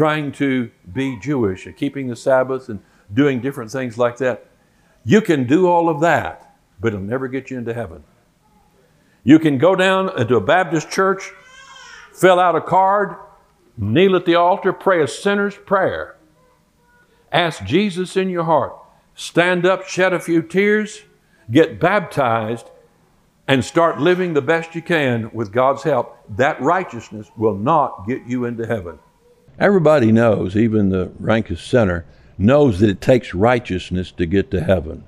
trying to be Jewish and keeping the Sabbath and doing different things like that. You can do all of that, but it'll never get you into heaven. You can go down to a Baptist church, fill out a card, kneel at the altar, pray a sinner's prayer, ask Jesus in your heart, stand up, shed a few tears, get baptized, and start living the best you can with God's help. That righteousness will not get you into heaven. Everybody knows, even the rankest sinner, knows that it takes righteousness to get to heaven.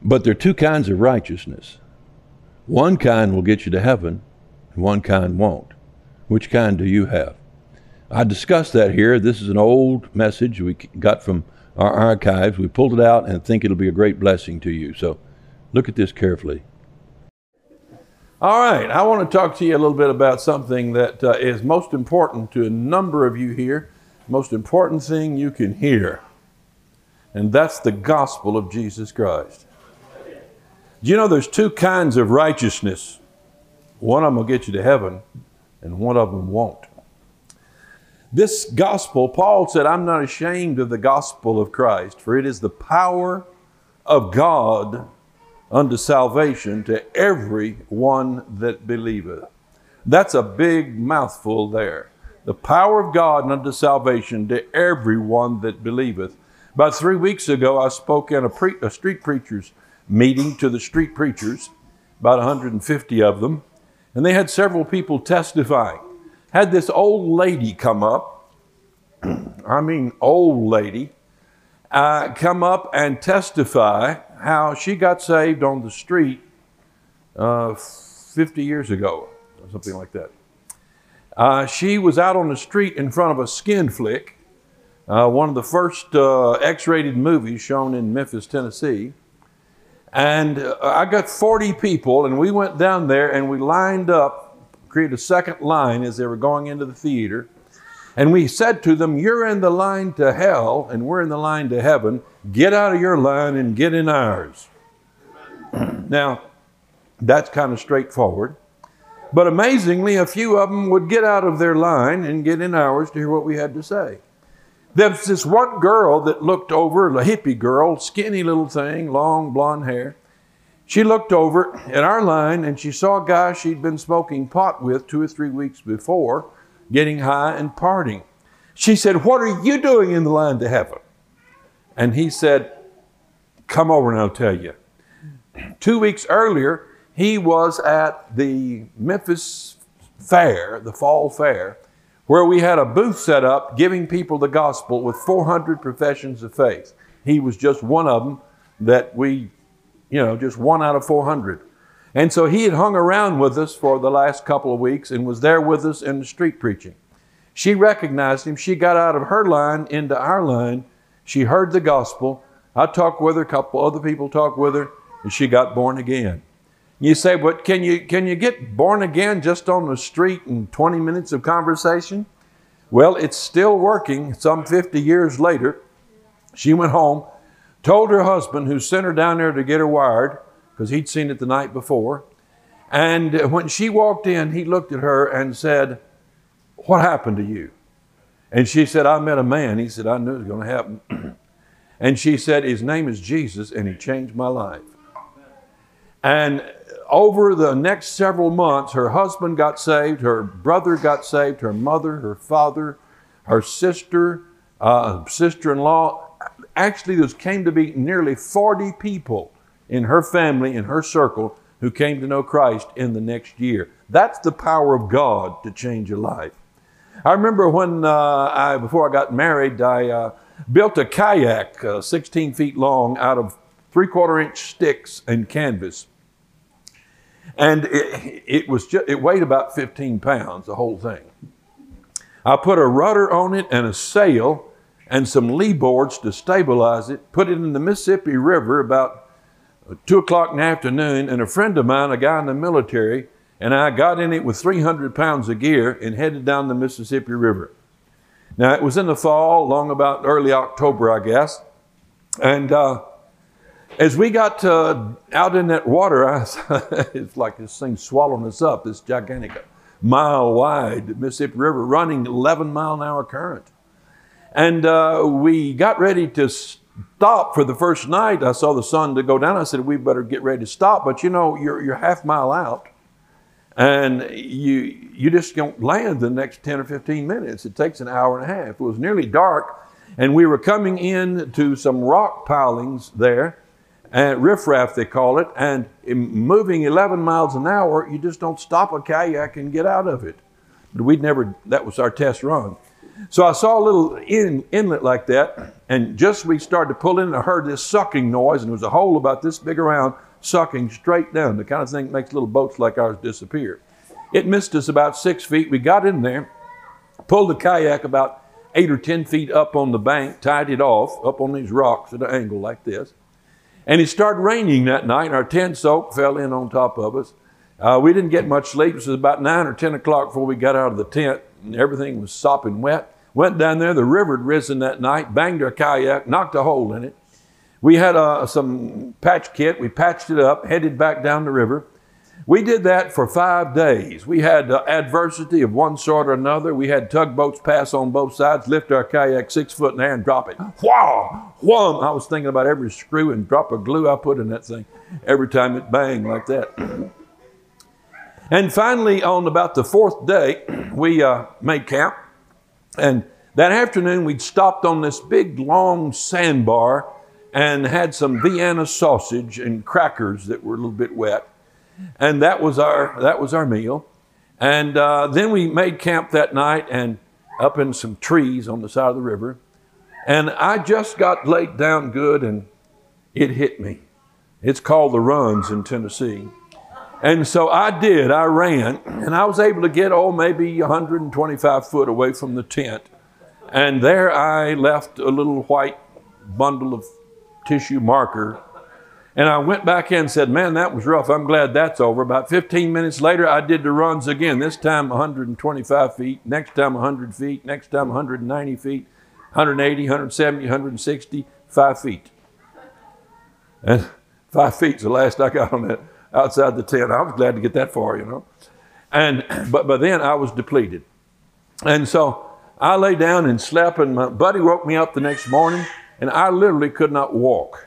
But there are two kinds of righteousness. One kind will get you to heaven, and one kind won't. Which kind do you have? I discussed that here. This is an old message we got from our archives. We pulled it out and think it'll be a great blessing to you. So look at this carefully. All right, I want to talk to you a little bit about something that uh, is most important to a number of you here, most important thing you can hear, and that's the gospel of Jesus Christ. Do you know there's two kinds of righteousness? One of them will get you to heaven, and one of them won't. This gospel, Paul said, I'm not ashamed of the gospel of Christ, for it is the power of God unto salvation to every one that believeth. That's a big mouthful there. The power of God unto salvation to every one that believeth. About three weeks ago, I spoke in a, pre- a street preachers meeting to the street preachers, about 150 of them, and they had several people testifying. Had this old lady come up, I mean, old lady, uh, come up and testify how she got saved on the street uh, 50 years ago, or something like that. Uh, she was out on the street in front of a skin flick, uh, one of the first uh, X rated movies shown in Memphis, Tennessee. And uh, I got 40 people, and we went down there and we lined up, created a second line as they were going into the theater. And we said to them, You're in the line to hell, and we're in the line to heaven. Get out of your line and get in ours. now, that's kind of straightforward. But amazingly, a few of them would get out of their line and get in ours to hear what we had to say. There was this one girl that looked over, a hippie girl, skinny little thing, long blonde hair. She looked over at our line and she saw a guy she'd been smoking pot with two or three weeks before getting high and partying. She said, What are you doing in the line to heaven? And he said, Come over and I'll tell you. Two weeks earlier, he was at the Memphis Fair, the fall fair, where we had a booth set up giving people the gospel with 400 professions of faith. He was just one of them that we, you know, just one out of 400. And so he had hung around with us for the last couple of weeks and was there with us in the street preaching. She recognized him. She got out of her line into our line. She heard the gospel. I talked with her, a couple other people talked with her, and she got born again. You say, but can you, can you get born again just on the street in 20 minutes of conversation? Well, it's still working some 50 years later. She went home, told her husband, who sent her down there to get her wired, because he'd seen it the night before. And when she walked in, he looked at her and said, What happened to you? And she said, I met a man. He said, I knew it was going to happen. and she said, His name is Jesus, and he changed my life. And over the next several months, her husband got saved, her brother got saved, her mother, her father, her sister, uh, sister in law. Actually, there came to be nearly 40 people in her family, in her circle, who came to know Christ in the next year. That's the power of God to change a life. I remember when uh, I, before I got married, I uh, built a kayak uh, 16 feet long out of three quarter inch sticks and canvas. And it, it was just, it weighed about 15 pounds, the whole thing. I put a rudder on it and a sail and some lee boards to stabilize it, put it in the Mississippi River about two o'clock in the afternoon, and a friend of mine, a guy in the military, and I got in it with 300 pounds of gear and headed down the Mississippi River. Now, it was in the fall, long about early October, I guess. And uh, as we got uh, out in that water, I, it's like this thing swallowing us up, this gigantic mile wide Mississippi River, running 11 mile an hour current. And uh, we got ready to stop for the first night. I saw the sun to go down. I said, we better get ready to stop. But you know, you're, you're half mile out and you, you just don't land the next 10 or 15 minutes. It takes an hour and a half. It was nearly dark and we were coming in to some rock pilings there and riffraff they call it, and moving 11 miles an hour, you just don't stop a kayak and get out of it. We'd never, that was our test run. So I saw a little in, inlet like that, and just we started to pull in, I heard this sucking noise, and there was a hole about this big around, sucking straight down, the kind of thing that makes little boats like ours disappear. It missed us about six feet. We got in there, pulled the kayak about eight or 10 feet up on the bank, tied it off up on these rocks at an angle like this. And it started raining that night, and our tent soak fell in on top of us. Uh, we didn't get much sleep. It was about 9 or 10 o'clock before we got out of the tent, and everything was sopping wet. Went down there, the river had risen that night, banged our kayak, knocked a hole in it. We had uh, some patch kit, we patched it up, headed back down the river. We did that for five days. We had uh, adversity of one sort or another. We had tugboats pass on both sides, lift our kayak six foot in the air and drop it. Wow, wham! I was thinking about every screw and drop of glue I put in that thing every time it banged like that. and finally, on about the fourth day, we uh, made camp. And that afternoon, we'd stopped on this big long sandbar and had some Vienna sausage and crackers that were a little bit wet and that was our that was our meal. And uh, then we made camp that night and up in some trees on the side of the river. And I just got laid down good, and it hit me. It's called the runs in Tennessee. And so I did. I ran, and I was able to get, oh, maybe 125 foot away from the tent. And there I left a little white bundle of tissue marker and I went back in and said, Man, that was rough. I'm glad that's over. About 15 minutes later, I did the runs again. This time 125 feet, next time 100 feet, next time 190 feet, 180, 170, 160, five feet. And five feet's the last I got on that outside the tent. I was glad to get that far, you know. And but by then I was depleted. And so I lay down and slept, and my buddy woke me up the next morning, and I literally could not walk.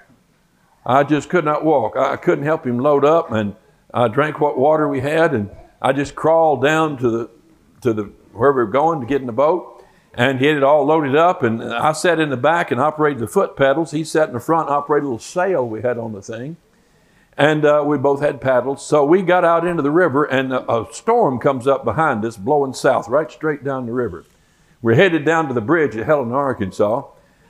I just could not walk. I couldn't help him load up, and I drank what water we had, and I just crawled down to the to the where we were going to get in the boat, and he had it all loaded up, and I sat in the back and operated the foot pedals. He sat in the front, operated a little sail we had on the thing, and uh, we both had paddles. So we got out into the river, and a, a storm comes up behind us, blowing south, right straight down the river. We're headed down to the bridge at Helena, Arkansas.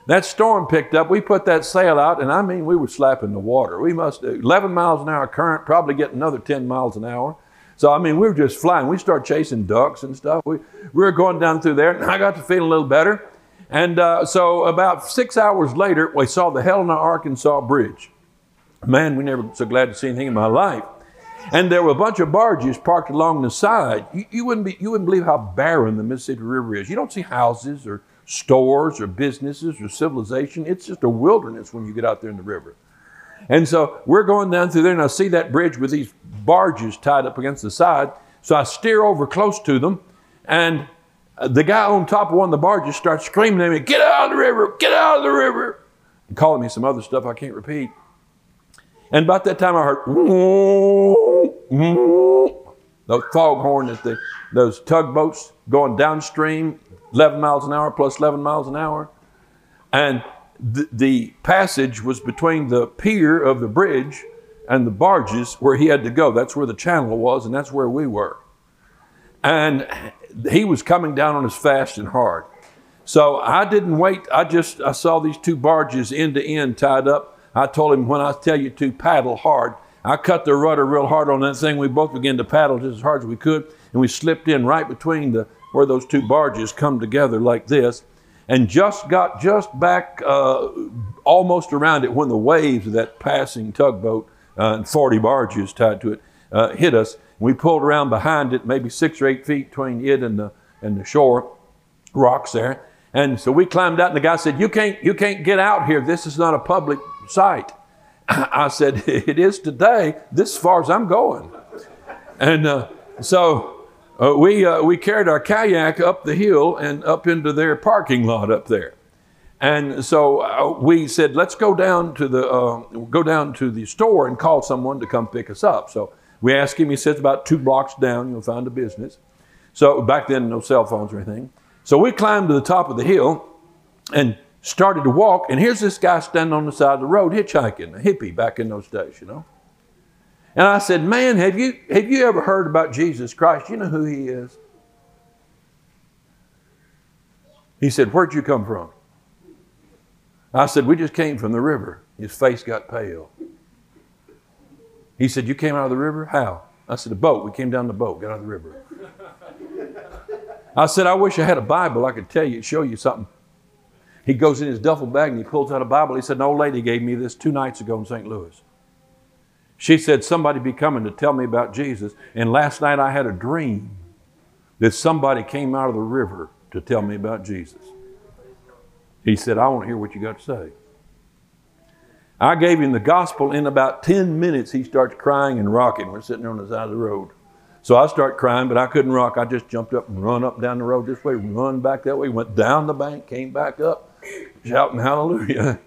That storm picked up. We put that sail out, and I mean, we were slapping the water. We must 11 miles an hour current, probably get another 10 miles an hour. So I mean, we were just flying. We started chasing ducks and stuff. We, we were going down through there, and I got to feeling a little better. And uh, so about six hours later, we saw the Helena, Arkansas bridge. Man, we never so glad to see anything in my life. And there were a bunch of barges parked along the side. You, you, wouldn't be, you wouldn't believe how barren the Mississippi River is. You don't see houses or stores or businesses or civilization. It's just a wilderness when you get out there in the river. And so we're going down through there, and I see that bridge with these barges tied up against the side. So I steer over close to them, and the guy on top of one of the barges starts screaming at me, Get out of the river! Get out of the river! And calling me some other stuff I can't repeat. And about that time I heard, those foghorn that the, those tugboats going downstream 11 miles an hour plus 11 miles an hour. And the, the passage was between the pier of the bridge and the barges where he had to go. That's where the channel was, and that's where we were. And he was coming down on us fast and hard. So I didn't wait. I just I saw these two barges end to end tied up. I told him when I tell you to paddle hard. I cut the rudder real hard on that thing. We both began to paddle just as hard as we could, and we slipped in right between the where those two barges come together like this, and just got just back uh, almost around it when the waves of that passing tugboat uh, and 40 barges tied to it uh, hit us. We pulled around behind it, maybe six or eight feet between it and the, and the shore, rocks there. And so we climbed out, and the guy said, "You can't, you can't get out here. This is not a public site." I said, "It is today. This as far as I'm going." And uh, so uh, we, uh, we carried our kayak up the hill and up into their parking lot up there. And so uh, we said, let's go down to the uh, go down to the store and call someone to come pick us up. So we asked him. He says about two blocks down, you'll find a business. So back then, no cell phones or anything. So we climbed to the top of the hill and started to walk. And here's this guy standing on the side of the road hitchhiking, a hippie back in those days, you know. And I said, Man, have you, have you ever heard about Jesus Christ? You know who he is? He said, Where'd you come from? I said, We just came from the river. His face got pale. He said, You came out of the river? How? I said, A boat. We came down the boat, got out of the river. I said, I wish I had a Bible. I could tell you, show you something. He goes in his duffel bag and he pulls out a Bible. He said, An old lady gave me this two nights ago in St. Louis. She said, Somebody be coming to tell me about Jesus. And last night I had a dream that somebody came out of the river to tell me about Jesus. He said, I want to hear what you got to say. I gave him the gospel. In about 10 minutes, he starts crying and rocking. We're sitting on the side of the road. So I start crying, but I couldn't rock. I just jumped up and run up down the road this way, run back that way, went down the bank, came back up, shouting hallelujah.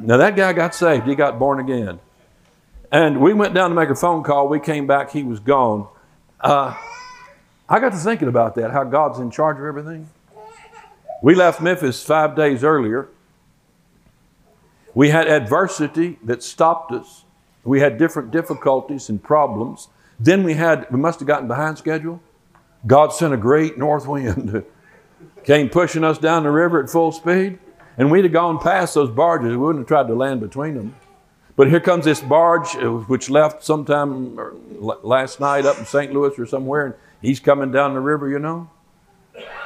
Now that guy got saved. He got born again. And we went down to make a phone call. We came back. He was gone. Uh, I got to thinking about that, how God's in charge of everything. We left Memphis five days earlier. We had adversity that stopped us. We had different difficulties and problems. Then we had, we must have gotten behind schedule. God sent a great north wind, came pushing us down the river at full speed. And we'd have gone past those barges. We wouldn't have tried to land between them. But here comes this barge, uh, which left sometime uh, last night up in St. Louis or somewhere, and he's coming down the river, you know.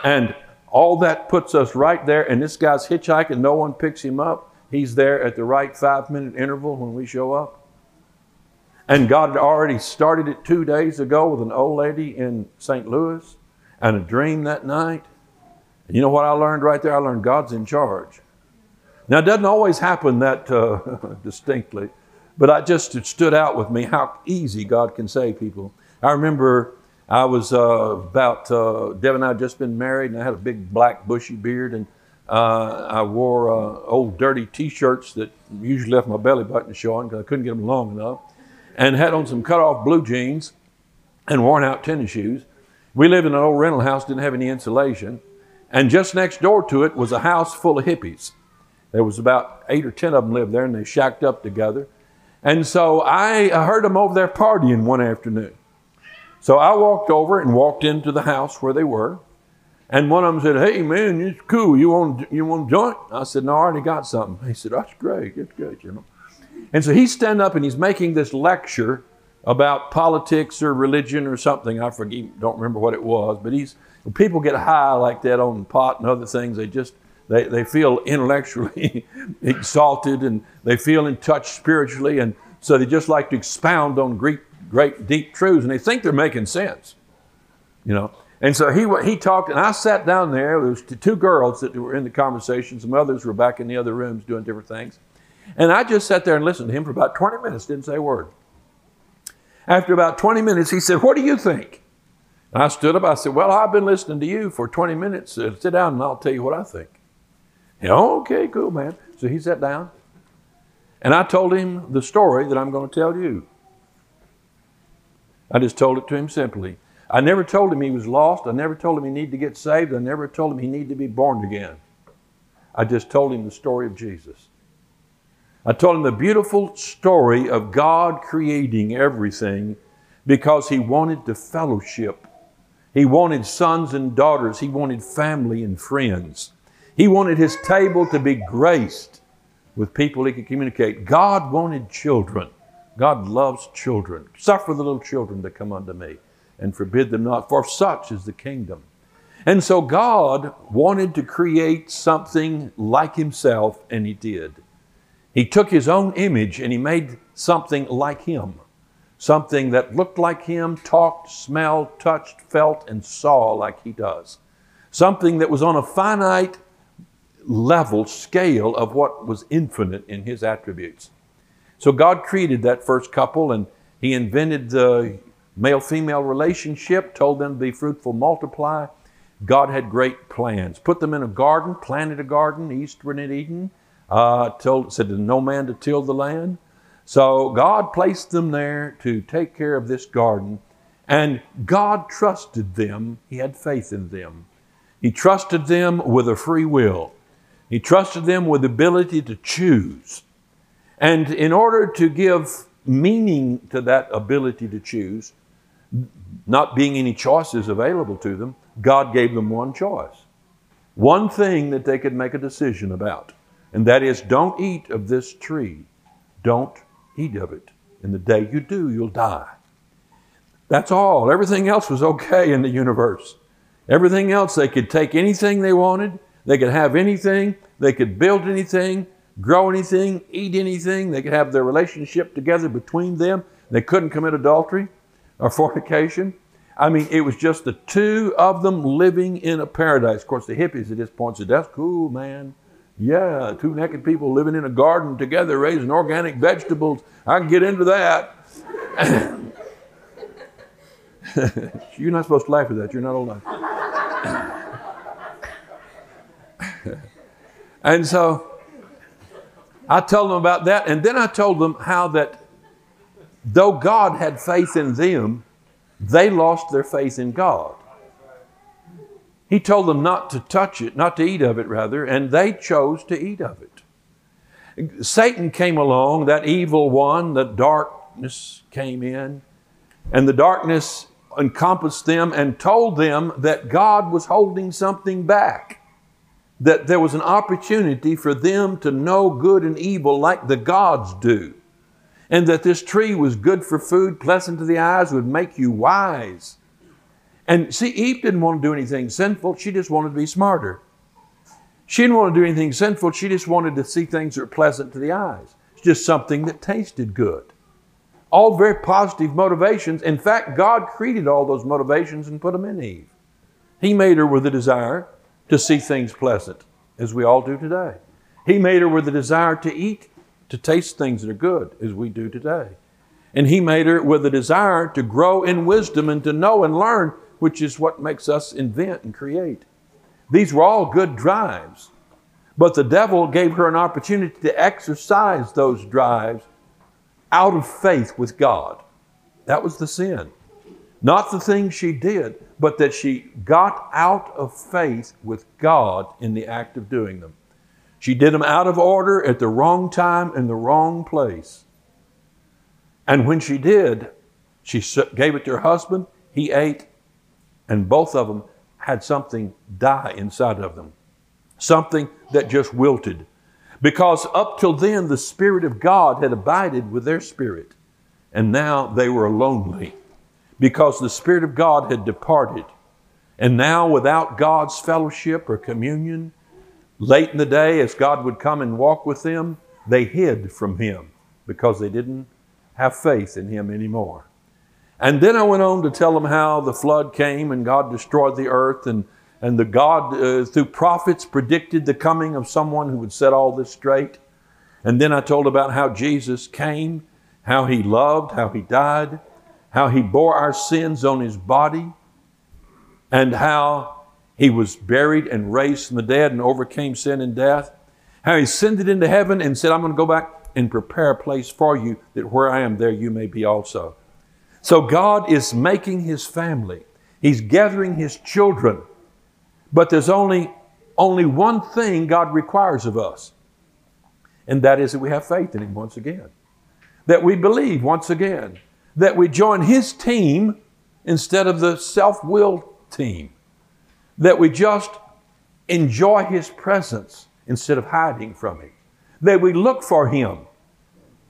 And all that puts us right there, and this guy's hitchhiking, no one picks him up. He's there at the right five minute interval when we show up. And God had already started it two days ago with an old lady in St. Louis and a dream that night. You know what I learned right there? I learned God's in charge. Now, it doesn't always happen that uh, distinctly, but I just it stood out with me how easy God can save people. I remember I was uh, about, uh, Deb and I had just been married, and I had a big black bushy beard, and uh, I wore uh, old dirty t shirts that usually left my belly button showing because I couldn't get them long enough, and had on some cut off blue jeans and worn out tennis shoes. We lived in an old rental house, didn't have any insulation, and just next door to it was a house full of hippies. There was about eight or ten of them lived there, and they shacked up together. And so I heard them over there partying one afternoon. So I walked over and walked into the house where they were. And one of them said, Hey, man, it's cool. You want, you want a joint? I said, No, I already got something. He said, That's great. That's great, you know. And so he's standing up and he's making this lecture about politics or religion or something. I forget, don't remember what it was, but he's people get high like that on pot and other things. They just they, they feel intellectually exalted and they feel in touch spiritually. And so they just like to expound on great, great deep truths and they think they're making sense, you know. And so he, he talked, and I sat down there. There was two girls that were in the conversation. Some others were back in the other rooms doing different things. And I just sat there and listened to him for about 20 minutes, didn't say a word. After about 20 minutes, he said, What do you think? And I stood up. I said, Well, I've been listening to you for 20 minutes. Uh, sit down and I'll tell you what I think. Yeah, okay, cool, man. So he sat down, and I told him the story that I'm going to tell you. I just told it to him simply. I never told him he was lost. I never told him he needed to get saved. I never told him he needed to be born again. I just told him the story of Jesus. I told him the beautiful story of God creating everything because he wanted to fellowship. He wanted sons and daughters. He wanted family and friends. He wanted his table to be graced with people he could communicate. God wanted children. God loves children. Suffer the little children to come unto me and forbid them not, for such is the kingdom. And so God wanted to create something like himself, and he did. He took his own image and he made something like him, something that looked like him, talked, smelled, touched, felt, and saw like he does. Something that was on a finite level, scale of what was infinite in his attributes. So God created that first couple and he invented the male female relationship, told them to be fruitful, multiply. God had great plans. Put them in a garden, planted a garden eastward in Eden, uh, told, said to no man to till the land. So God placed them there to take care of this garden, and God trusted them. He had faith in them. He trusted them with a free will. He trusted them with the ability to choose. And in order to give meaning to that ability to choose, not being any choices available to them, God gave them one choice. One thing that they could make a decision about, and that is don't eat of this tree. Don't eat of it. And the day you do, you'll die. That's all. Everything else was okay in the universe. Everything else, they could take anything they wanted, they could have anything, they could build anything, grow anything, eat anything, they could have their relationship together between them. They couldn't commit adultery or fornication. I mean, it was just the two of them living in a paradise. Of course, the hippies at this point said, That's cool, man. Yeah, two naked people living in a garden together, raising organic vegetables. I can get into that. You're not supposed to laugh at that. You're not old enough. and so I told them about that. And then I told them how that though God had faith in them, they lost their faith in God. He told them not to touch it, not to eat of it, rather, and they chose to eat of it. Satan came along, that evil one, the darkness came in, and the darkness encompassed them and told them that God was holding something back. That there was an opportunity for them to know good and evil like the gods do and that this tree was good for food, pleasant to the eyes, would make you wise. And see, Eve didn't want to do anything sinful, she just wanted to be smarter. She didn't want to do anything sinful, she just wanted to see things that were pleasant to the eyes. It's just something that tasted good. All very positive motivations. In fact, God created all those motivations and put them in Eve. He made her with a desire to see things pleasant, as we all do today. He made her with a desire to eat to taste things that are good as we do today. And He made her with a desire to grow in wisdom and to know and learn, which is what makes us invent and create. These were all good drives, but the devil gave her an opportunity to exercise those drives out of faith with God. That was the sin. Not the things she did, but that she got out of faith with God in the act of doing them. She did them out of order at the wrong time in the wrong place. And when she did, she gave it to her husband, he ate, and both of them had something die inside of them. Something that just wilted. Because up till then, the Spirit of God had abided with their spirit. And now they were lonely because the Spirit of God had departed. And now, without God's fellowship or communion, Late in the day, as God would come and walk with them, they hid from Him because they didn't have faith in Him anymore. And then I went on to tell them how the flood came and God destroyed the earth, and, and the God, uh, through prophets, predicted the coming of someone who would set all this straight. And then I told about how Jesus came, how He loved, how He died, how He bore our sins on His body, and how he was buried and raised from the dead and overcame sin and death. How he ascended into heaven and said, I'm going to go back and prepare a place for you that where I am, there you may be also. So God is making his family. He's gathering his children. But there's only, only one thing God requires of us, and that is that we have faith in him once again. That we believe once again. That we join his team instead of the self willed team that we just enjoy His presence instead of hiding from Him, that we look for Him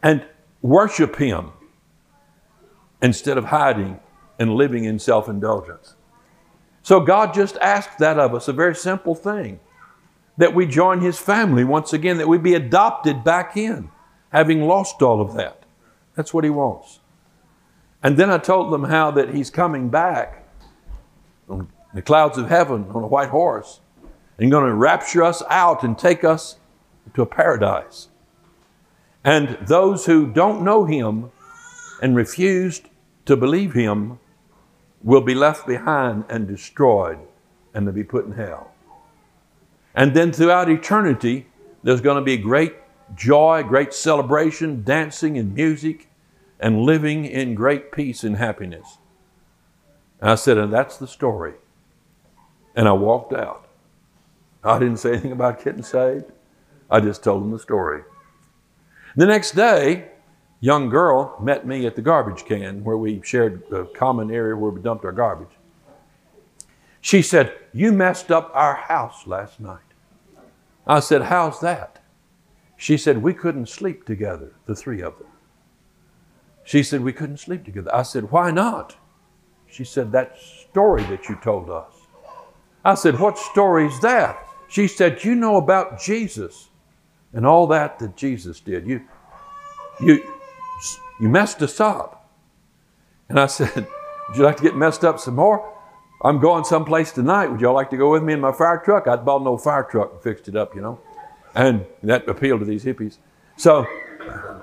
and worship Him instead of hiding and living in self indulgence. So God just asked that of us, a very simple thing that we join His family once again, that we be adopted back in, having lost all of that. That's what He wants. And then I told them how that He's coming back on the clouds of heaven on a white horse and going to rapture us out and take us to a paradise. And those who don't know him and refused to believe him will be left behind and destroyed and to be put in hell. And then throughout eternity, there's going to be great joy, great celebration, dancing and music, and living in great peace and happiness. And I said, and that's the story. And I walked out. I didn't say anything about getting saved. I just told them the story. The next day, young girl met me at the garbage can where we shared a common area where we dumped our garbage. She said, You messed up our house last night. I said, How's that? She said, We couldn't sleep together, the three of them. She said, We couldn't sleep together. I said, Why not? She said, That story that you told us. I said, What story's that? She said, You know about Jesus and all that that Jesus did. You, you, you messed us up. And I said, Would you like to get messed up some more? I'm going someplace tonight. Would y'all like to go with me in my fire truck? I'd bought an old fire truck and fixed it up, you know. And that appealed to these hippies. So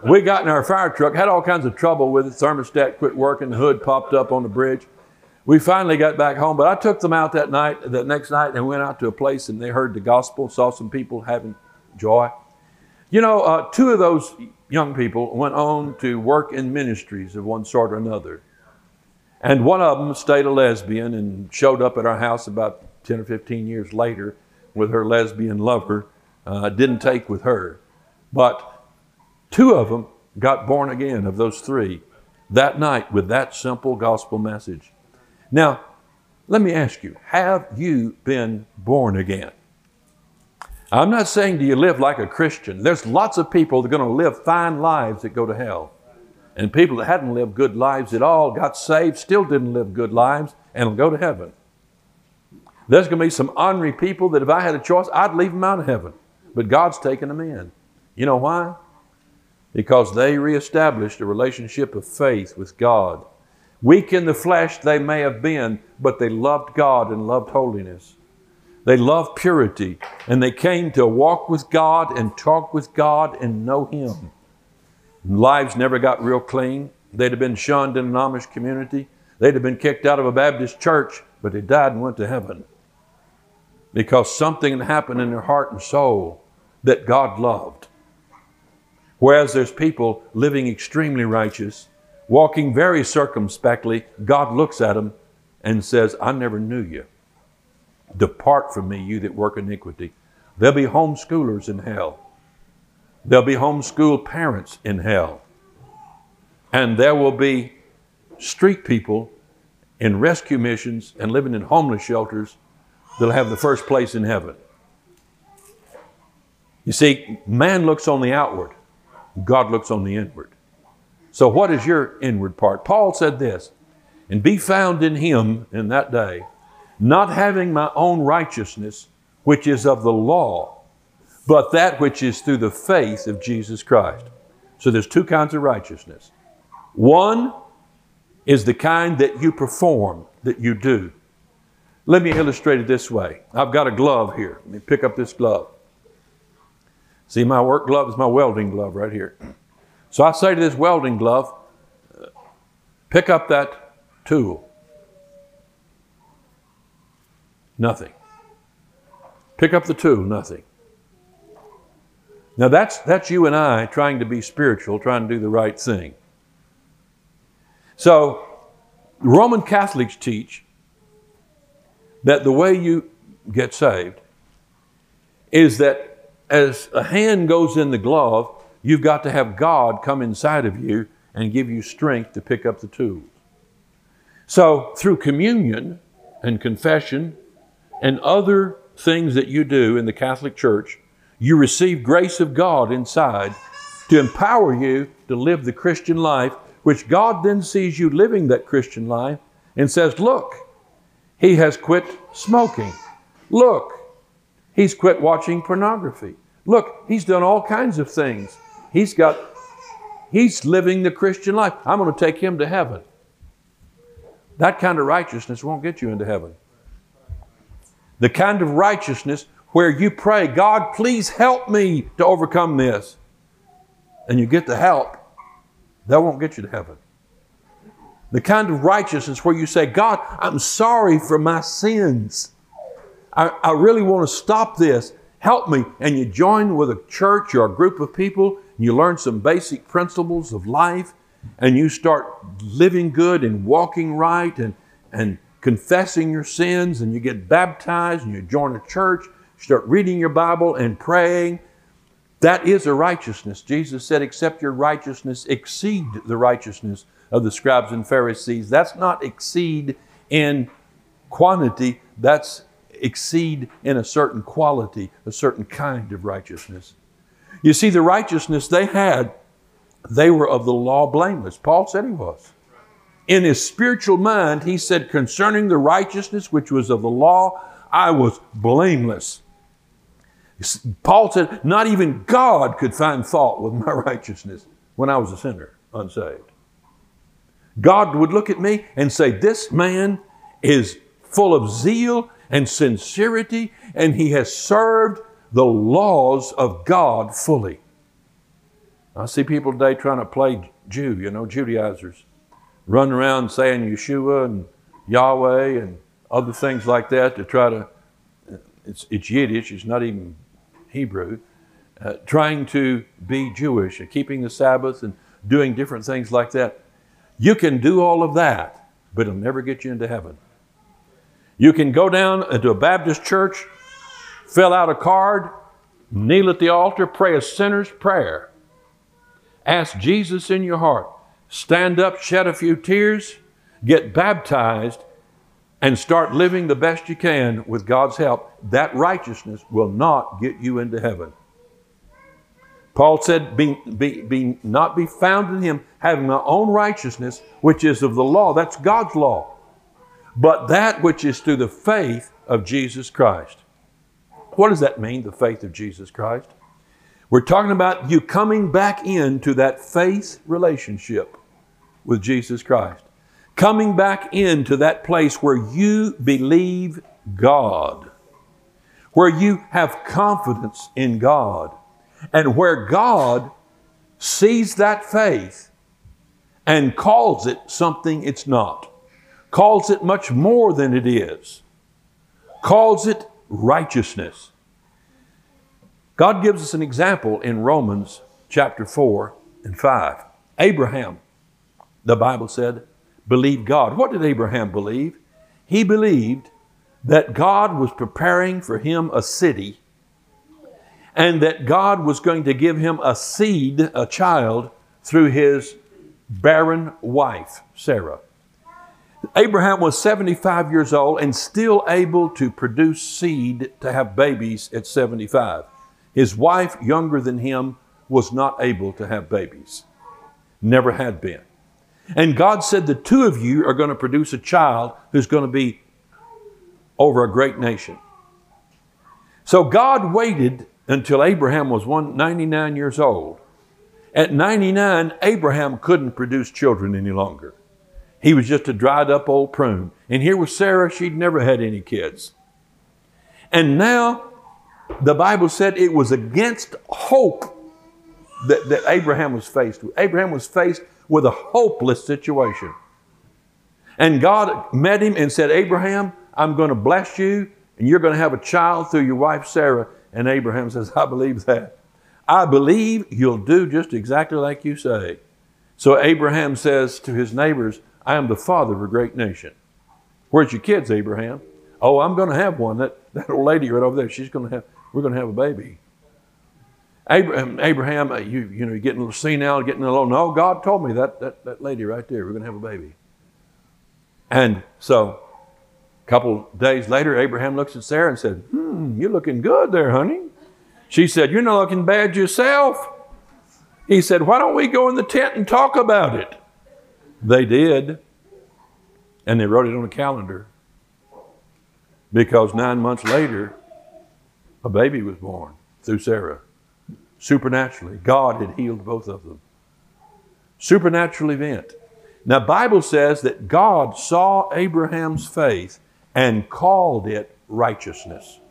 we got in our fire truck, had all kinds of trouble with it. Thermostat quit working, the hood popped up on the bridge. We finally got back home, but I took them out that night, that next night, and went out to a place and they heard the gospel, saw some people having joy. You know, uh, two of those young people went on to work in ministries of one sort or another. And one of them stayed a lesbian and showed up at our house about 10 or 15 years later with her lesbian lover. Uh, didn't take with her. But two of them got born again of those three that night with that simple gospel message. Now, let me ask you have you been born again? I'm not saying do you live like a Christian. There's lots of people that are going to live fine lives that go to hell. And people that hadn't lived good lives at all got saved, still didn't live good lives, and will go to heaven. There's going to be some ornery people that if I had a choice, I'd leave them out of heaven. But God's taking them in. You know why? Because they reestablished a relationship of faith with God Weak in the flesh they may have been, but they loved God and loved holiness. They loved purity, and they came to walk with God and talk with God and know Him. Lives never got real clean. They'd have been shunned in an Amish community. They'd have been kicked out of a Baptist church, but they died and went to heaven because something happened in their heart and soul that God loved. Whereas there's people living extremely righteous walking very circumspectly, God looks at them and says, I never knew you. Depart from me, you that work iniquity. There'll be homeschoolers in hell. There'll be homeschool parents in hell. And there will be street people in rescue missions and living in homeless shelters that'll have the first place in heaven. You see, man looks on the outward, God looks on the inward. So, what is your inward part? Paul said this, and be found in him in that day, not having my own righteousness, which is of the law, but that which is through the faith of Jesus Christ. So, there's two kinds of righteousness. One is the kind that you perform, that you do. Let me illustrate it this way. I've got a glove here. Let me pick up this glove. See, my work glove is my welding glove right here. So I say to this welding glove, pick up that tool. Nothing. Pick up the tool, nothing. Now that's, that's you and I trying to be spiritual, trying to do the right thing. So, Roman Catholics teach that the way you get saved is that as a hand goes in the glove, You've got to have God come inside of you and give you strength to pick up the tools. So, through communion and confession and other things that you do in the Catholic Church, you receive grace of God inside to empower you to live the Christian life, which God then sees you living that Christian life and says, Look, he has quit smoking. Look, he's quit watching pornography. Look, he's done all kinds of things He's got, he's living the Christian life. I'm going to take him to heaven. That kind of righteousness won't get you into heaven. The kind of righteousness where you pray, God, please help me to overcome this. And you get the help, that won't get you to heaven. The kind of righteousness where you say, God, I'm sorry for my sins. I, I really want to stop this. Help me. And you join with a church or a group of people, and you learn some basic principles of life, and you start living good and walking right and, and confessing your sins, and you get baptized, and you join a church, start reading your Bible and praying. That is a righteousness. Jesus said, except your righteousness exceed the righteousness of the scribes and Pharisees. That's not exceed in quantity, that's exceed in a certain quality, a certain kind of righteousness. You see, the righteousness they had, they were of the law blameless. Paul said he was. In his spiritual mind, he said, concerning the righteousness which was of the law, I was blameless. Paul said, not even God could find fault with my righteousness when I was a sinner, unsaved. God would look at me and say, This man is full of zeal and sincerity, and he has served the laws of God fully. I see people today trying to play Jew, you know, Judaizers, running around saying Yeshua and Yahweh and other things like that to try to, it's, it's Yiddish, it's not even Hebrew, uh, trying to be Jewish and keeping the Sabbath and doing different things like that. You can do all of that, but it'll never get you into heaven. You can go down into a Baptist church, fill out a card, kneel at the altar, pray a sinner's prayer. Ask Jesus in your heart. Stand up, shed a few tears, get baptized, and start living the best you can with God's help. That righteousness will not get you into heaven. Paul said, be, be, be, not be found in him, having my own righteousness, which is of the law. That's God's law. But that which is through the faith of Jesus Christ. What does that mean, the faith of Jesus Christ? We're talking about you coming back into that faith relationship with Jesus Christ. Coming back into that place where you believe God, where you have confidence in God and where God sees that faith and calls it something it's not, calls it much more than it is, calls it righteousness. God gives us an example in Romans chapter 4 and 5. Abraham, the Bible said, believed God. What did Abraham believe? He believed that God was preparing for him a city and that God was going to give him a seed, a child, through his barren wife, Sarah. Abraham was 75 years old and still able to produce seed to have babies at 75. His wife, younger than him, was not able to have babies. Never had been. And God said, The two of you are going to produce a child who's going to be over a great nation. So God waited until Abraham was 99 years old. At 99, Abraham couldn't produce children any longer. He was just a dried up old prune. And here was Sarah, she'd never had any kids. And now the Bible said it was against hope that, that Abraham was faced with. Abraham was faced with a hopeless situation. And God met him and said, Abraham, I'm going to bless you, and you're going to have a child through your wife Sarah. And Abraham says, I believe that. I believe you'll do just exactly like you say. So Abraham says to his neighbors, I am the father of a great nation. Where's your kids, Abraham? Oh, I'm going to have one. That, that old lady right over there, she's going to have, we're going to have a baby. Abraham, Abraham uh, you, you know, you're getting a little senile, getting a little, no, God told me that, that, that lady right there, we're going to have a baby. And so a couple days later, Abraham looks at Sarah and said, Hmm, you're looking good there, honey. She said, You're not looking bad yourself. He said, Why don't we go in the tent and talk about it? They did. And they wrote it on a calendar. Because nine months later, a baby was born through Sarah. Supernaturally. God had healed both of them. Supernatural event. Now, Bible says that God saw Abraham's faith and called it righteousness.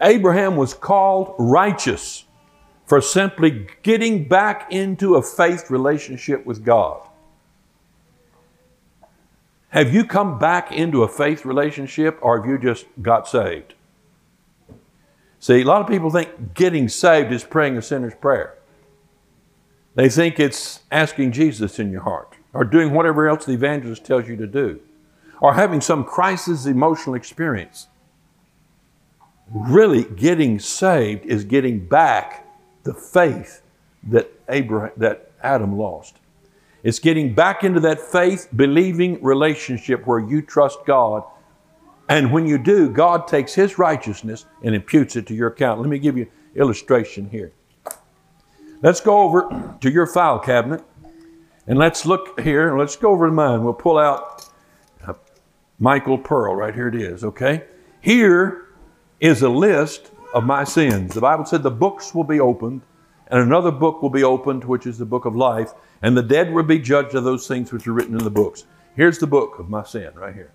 Abraham was called righteous for simply getting back into a faith relationship with God. Have you come back into a faith relationship or have you just got saved? See, a lot of people think getting saved is praying a sinner's prayer. They think it's asking Jesus in your heart or doing whatever else the evangelist tells you to do or having some crisis emotional experience. Really, getting saved is getting back the faith that, Abraham, that Adam lost. It's getting back into that faith believing relationship where you trust God. And when you do, God takes His righteousness and imputes it to your account. Let me give you an illustration here. Let's go over to your file cabinet and let's look here let's go over to mine. We'll pull out uh, Michael Pearl. Right here it is, okay? Here is a list of my sins. The Bible said the books will be opened and another book will be opened, which is the book of life, and the dead will be judged of those things which are written in the books. Here's the book of my sin right here.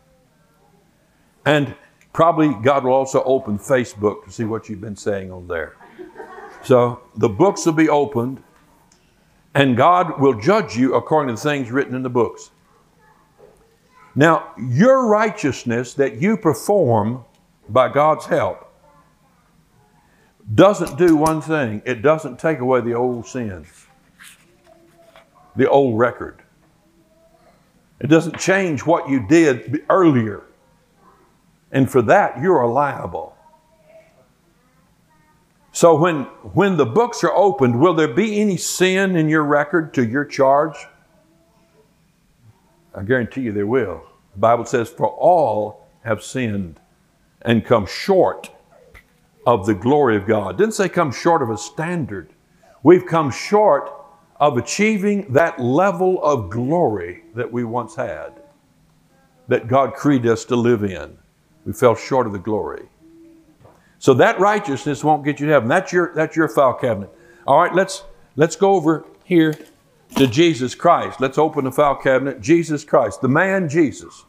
And probably God will also open Facebook to see what you've been saying on there. So the books will be opened, and God will judge you according to the things written in the books. Now, your righteousness that you perform by God's help doesn't do one thing it doesn't take away the old sins, the old record. It doesn't change what you did earlier. And for that, you're liable. So when, when the books are opened, will there be any sin in your record to your charge? I guarantee you there will. The Bible says, For all have sinned and come short of the glory of God. Didn't say come short of a standard. We've come short of achieving that level of glory that we once had, that God created us to live in. We fell short of the glory. So that righteousness won't get you to heaven. That's your, that's your file cabinet. All right, let's, let's go over here to Jesus Christ. Let's open the file cabinet. Jesus Christ, the man Jesus.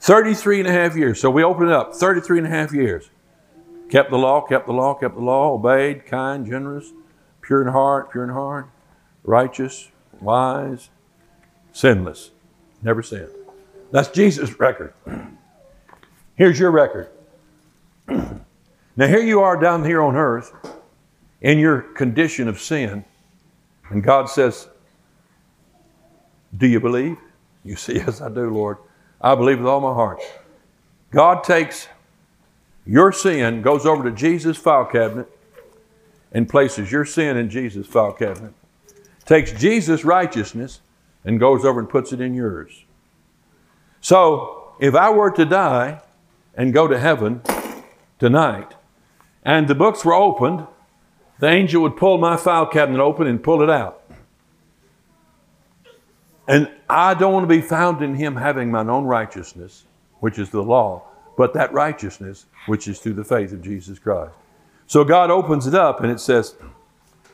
33 and a half years. So we open it up. 33 and a half years. Kept the law, kept the law, kept the law, obeyed, kind, generous, pure in heart, pure in heart, righteous, wise, sinless. Never sinned. That's Jesus' record. Here's your record. now, here you are down here on earth in your condition of sin, and God says, Do you believe? You say, Yes, I do, Lord. I believe with all my heart. God takes your sin goes over to Jesus' file cabinet and places your sin in Jesus' file cabinet. Takes Jesus' righteousness and goes over and puts it in yours. So, if I were to die and go to heaven tonight, and the books were opened, the angel would pull my file cabinet open and pull it out. And I don't want to be found in him having my own righteousness, which is the law but that righteousness which is through the faith of Jesus Christ. So God opens it up and it says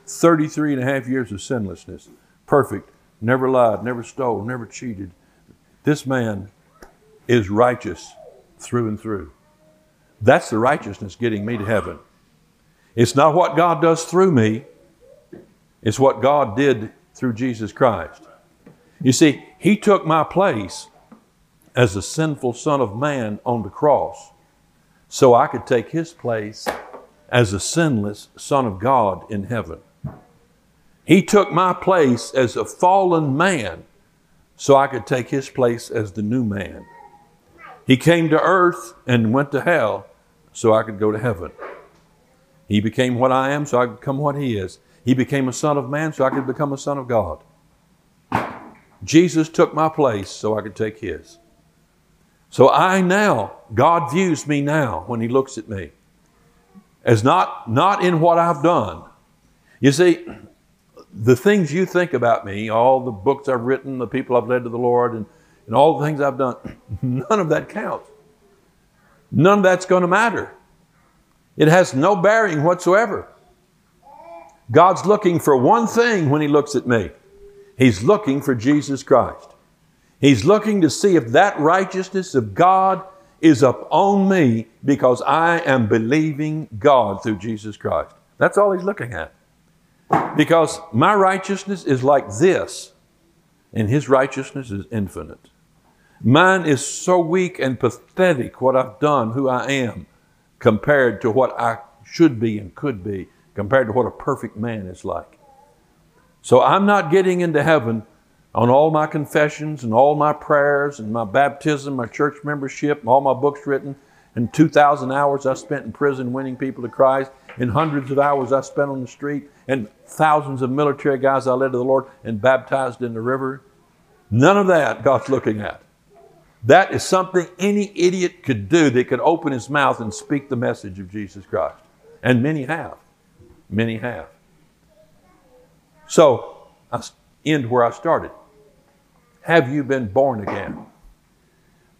33 and a half years of sinlessness, perfect, never lied, never stole, never cheated. This man is righteous through and through. That's the righteousness getting me to heaven. It's not what God does through me, it's what God did through Jesus Christ. You see, He took my place as a sinful Son of Man on the cross so I could take his place as a sinless Son of God in heaven. He took my place as a fallen man so I could take his place as the new man. He came to earth and went to hell so I could go to heaven. He became what I am so I could become what he is. He became a son of man so I could become a son of God. Jesus took my place so I could take his. So I now, God views me now when He looks at me as not, not in what I've done. You see, the things you think about me, all the books I've written, the people I've led to the Lord, and, and all the things I've done, mm-hmm. none of that counts. None of that's going to matter. It has no bearing whatsoever. God's looking for one thing when He looks at me He's looking for Jesus Christ. He's looking to see if that righteousness of God is upon me because I am believing God through Jesus Christ. That's all he's looking at. Because my righteousness is like this, and his righteousness is infinite. Mine is so weak and pathetic what I've done, who I am, compared to what I should be and could be, compared to what a perfect man is like. So I'm not getting into heaven on all my confessions and all my prayers and my baptism, my church membership, all my books written, and 2,000 hours I spent in prison winning people to Christ, and hundreds of hours I spent on the street, and thousands of military guys I led to the Lord and baptized in the river. None of that God's looking at. That is something any idiot could do that could open his mouth and speak the message of Jesus Christ. And many have. Many have. So, I end where I started. Have you been born again?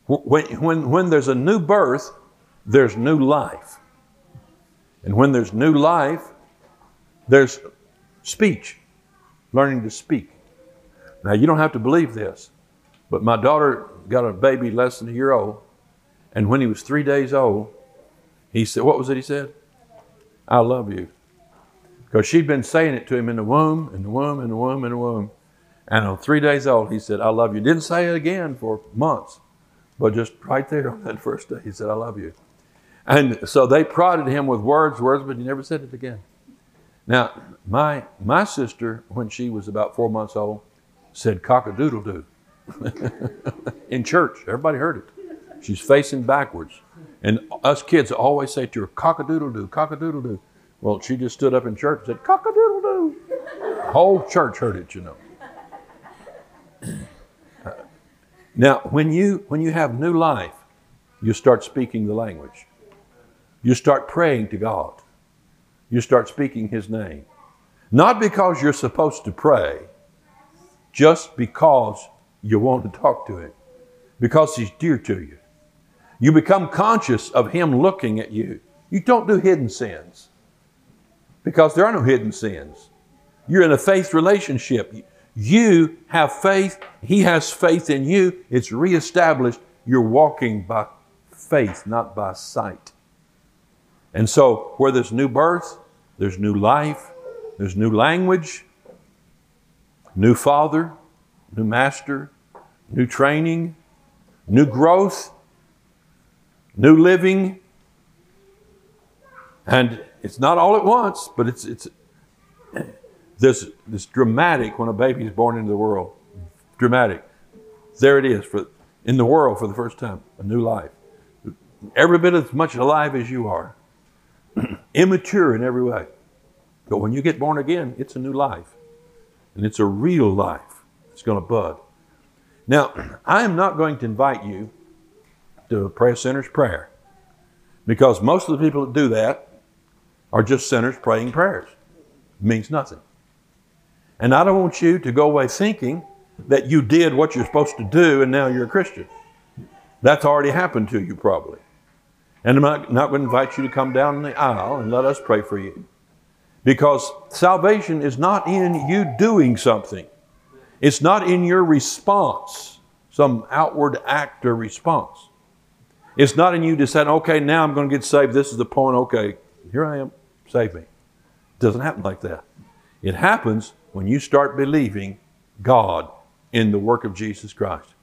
When, when, when there's a new birth, there's new life. And when there's new life, there's speech, learning to speak. Now, you don't have to believe this, but my daughter got a baby less than a year old, and when he was three days old, he said, What was it he said? I love you. Because she'd been saying it to him in the womb, in the womb, in the womb, in the womb. And on three days old, he said, I love you. Didn't say it again for months, but just right there on that first day, he said, I love you. And so they prodded him with words, words, but he never said it again. Now, my, my sister, when she was about four months old, said cock a doodle doo in church. Everybody heard it. She's facing backwards. And us kids always say to her, cock a doodle doo, cock a doodle doo. Well, she just stood up in church and said, cock a doodle doo. Whole church heard it, you know. Now, when you, when you have new life, you start speaking the language. You start praying to God. You start speaking His name. Not because you're supposed to pray, just because you want to talk to Him, because He's dear to you. You become conscious of Him looking at you. You don't do hidden sins because there are no hidden sins. You're in a faith relationship. You have faith, He has faith in you. It's reestablished. You're walking by faith, not by sight. And so, where there's new birth, there's new life, there's new language, new father, new master, new training, new growth, new living. And it's not all at once, but it's, it's this, this dramatic when a baby is born into the world. Dramatic. There it is for in the world for the first time, a new life. Every bit as much alive as you are. Immature in every way. But when you get born again, it's a new life. And it's a real life. It's going to bud. Now, I am not going to invite you to pray a sinner's prayer because most of the people that do that are just sinners praying prayers. It means nothing. And I don't want you to go away thinking that you did what you're supposed to do and now you're a Christian. That's already happened to you, probably. And I'm not, not going to invite you to come down the aisle and let us pray for you. Because salvation is not in you doing something, it's not in your response, some outward act or response. It's not in you deciding, okay, now I'm going to get saved. This is the point. Okay, here I am. Save me. It doesn't happen like that. It happens when you start believing God in the work of Jesus Christ.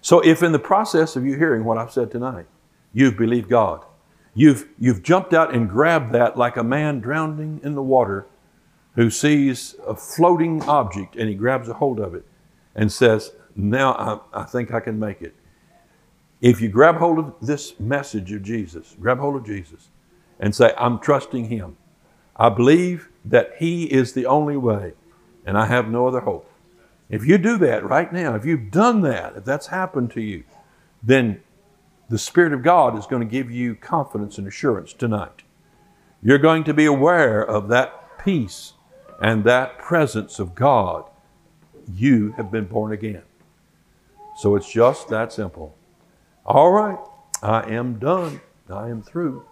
So, if in the process of you hearing what I've said tonight, you've believed God, you've, you've jumped out and grabbed that like a man drowning in the water who sees a floating object and he grabs a hold of it and says, Now I, I think I can make it. If you grab hold of this message of Jesus, grab hold of Jesus and say, I'm trusting Him. I believe that He is the only way, and I have no other hope. If you do that right now, if you've done that, if that's happened to you, then the Spirit of God is going to give you confidence and assurance tonight. You're going to be aware of that peace and that presence of God. You have been born again. So it's just that simple. All right, I am done. I am through.